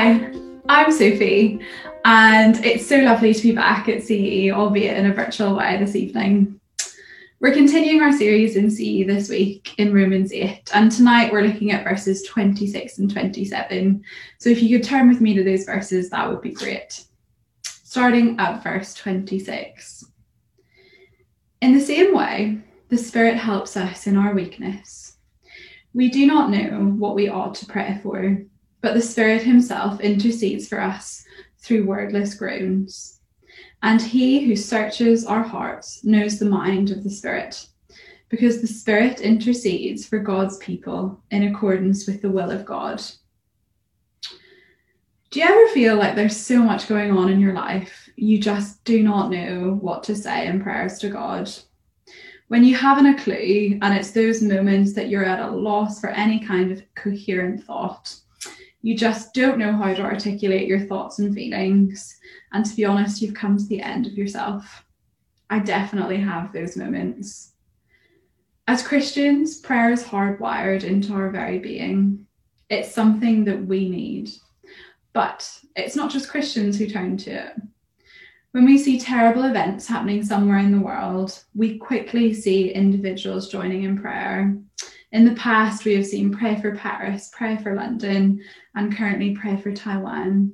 Hi, I'm Sophie, and it's so lovely to be back at CE, albeit in a virtual way this evening. We're continuing our series in CE this week in Romans 8, and tonight we're looking at verses 26 and 27. So if you could turn with me to those verses, that would be great. Starting at verse 26. In the same way, the Spirit helps us in our weakness. We do not know what we ought to pray for but the Spirit Himself intercedes for us through wordless groans. And He who searches our hearts knows the mind of the Spirit, because the Spirit intercedes for God's people in accordance with the will of God. Do you ever feel like there's so much going on in your life, you just do not know what to say in prayers to God? When you haven't a clue, and it's those moments that you're at a loss for any kind of coherent thought you just don't know how to articulate your thoughts and feelings. And to be honest, you've come to the end of yourself. I definitely have those moments. As Christians, prayer is hardwired into our very being. It's something that we need. But it's not just Christians who turn to it. When we see terrible events happening somewhere in the world, we quickly see individuals joining in prayer. In the past, we have seen Pray for Paris, Pray for London, and currently Pray for Taiwan.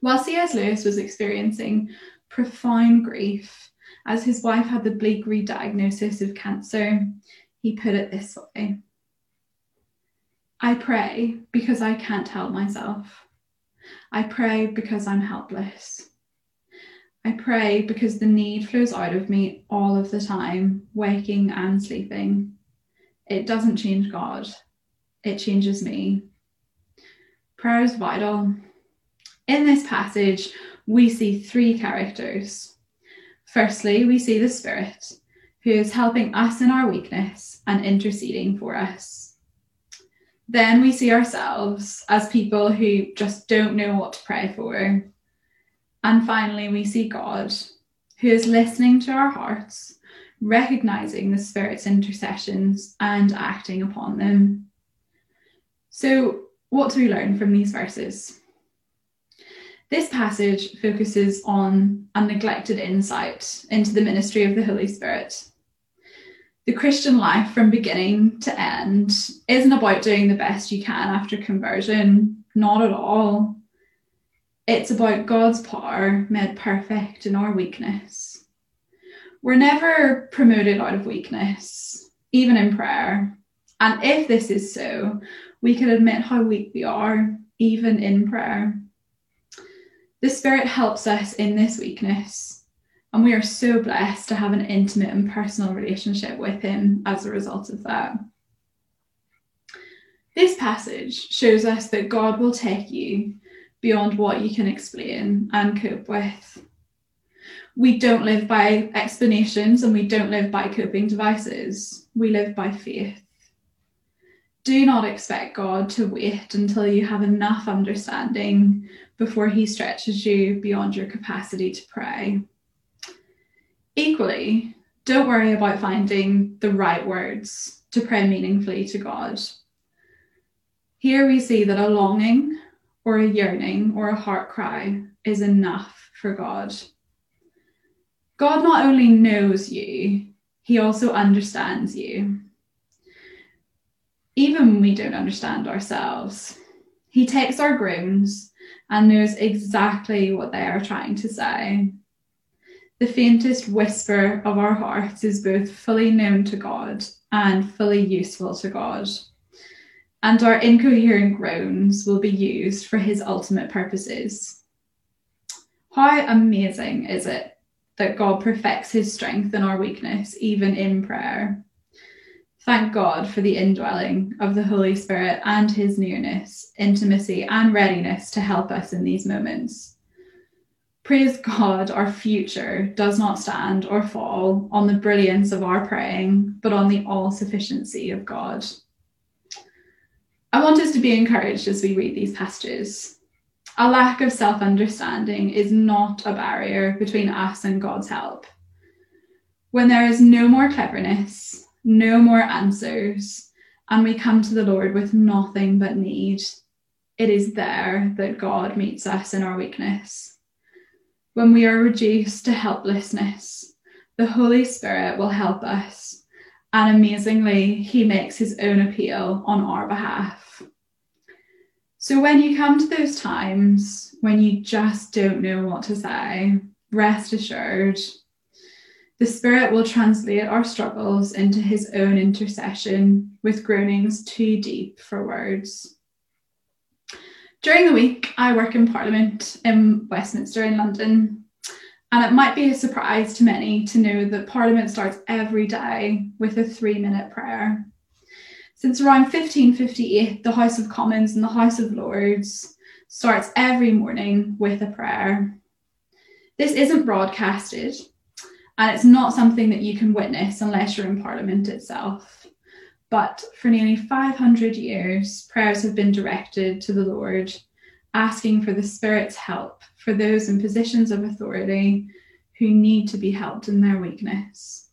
While C.S. Lewis was experiencing profound grief as his wife had the bleak re-diagnosis of cancer, he put it this way I pray because I can't help myself. I pray because I'm helpless. I pray because the need flows out of me all of the time, waking and sleeping. It doesn't change God, it changes me. Prayer is vital. In this passage, we see three characters. Firstly, we see the Spirit, who is helping us in our weakness and interceding for us. Then we see ourselves as people who just don't know what to pray for. And finally, we see God, who is listening to our hearts recognizing the Spirit's intercessions and acting upon them. So, what do we learn from these verses? This passage focuses on a neglected insight into the ministry of the Holy Spirit. The Christian life from beginning to end isn't about doing the best you can after conversion, not at all. It's about God's power made perfect in our weakness we're never promoted out of weakness, even in prayer. And if this is so, we can admit how weak we are, even in prayer. The Spirit helps us in this weakness, and we are so blessed to have an intimate and personal relationship with Him as a result of that. This passage shows us that God will take you beyond what you can explain and cope with we don't live by explanations and we don't live by coping devices. We live by faith. Do not expect God to wait until you have enough understanding before He stretches you beyond your capacity to pray. Equally, don't worry about finding the right words to pray meaningfully to God. Here we see that a longing or a yearning or a heart cry is enough for God. God not only knows you, he also understands you. Even when we don't understand ourselves, he takes our groans and knows exactly what they are trying to say. The faintest whisper of our hearts is both fully known to God and fully useful to God. And our incoherent groans will be used for his ultimate purposes. How amazing is it that God perfects his strength in our weakness, even in prayer. Thank God for the indwelling of the Holy Spirit and his nearness, intimacy, and readiness to help us in these moments. Praise God, our future does not stand or fall on the brilliance of our praying, but on the all sufficiency of God. I want us to be encouraged as we read these passages a lack of self understanding is not a barrier between us and God's help. When there is no more cleverness, no more answers, and we come to the Lord with nothing but need, it is there that God meets us in our weakness. When we are reduced to helplessness, the Holy Spirit will help us, and amazingly, He makes His own appeal on our behalf. So, when you come to those times when you just don't know what to say, rest assured the Spirit will translate our struggles into His own intercession with groanings too deep for words. During the week, I work in Parliament in Westminster in London, and it might be a surprise to many to know that Parliament starts every day with a three minute prayer. Since around 1558, the House of Commons and the House of Lords starts every morning with a prayer. This isn't broadcasted, and it's not something that you can witness unless you're in Parliament itself. But for nearly 500 years, prayers have been directed to the Lord, asking for the Spirit's help for those in positions of authority who need to be helped in their weakness.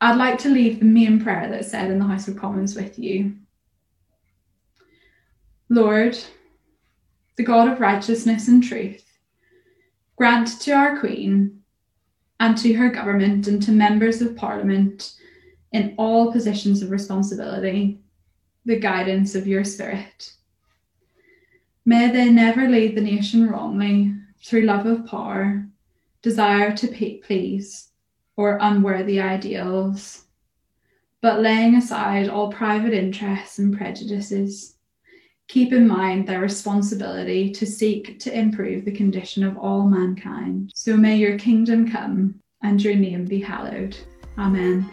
I'd like to leave the main prayer that's said in the House of Commons with you. Lord, the God of righteousness and truth, grant to our Queen and to her government and to members of Parliament in all positions of responsibility the guidance of your Spirit. May they never lead the nation wrongly through love of power, desire to please, or unworthy ideals, but laying aside all private interests and prejudices, keep in mind their responsibility to seek to improve the condition of all mankind. So may your kingdom come and your name be hallowed. Amen.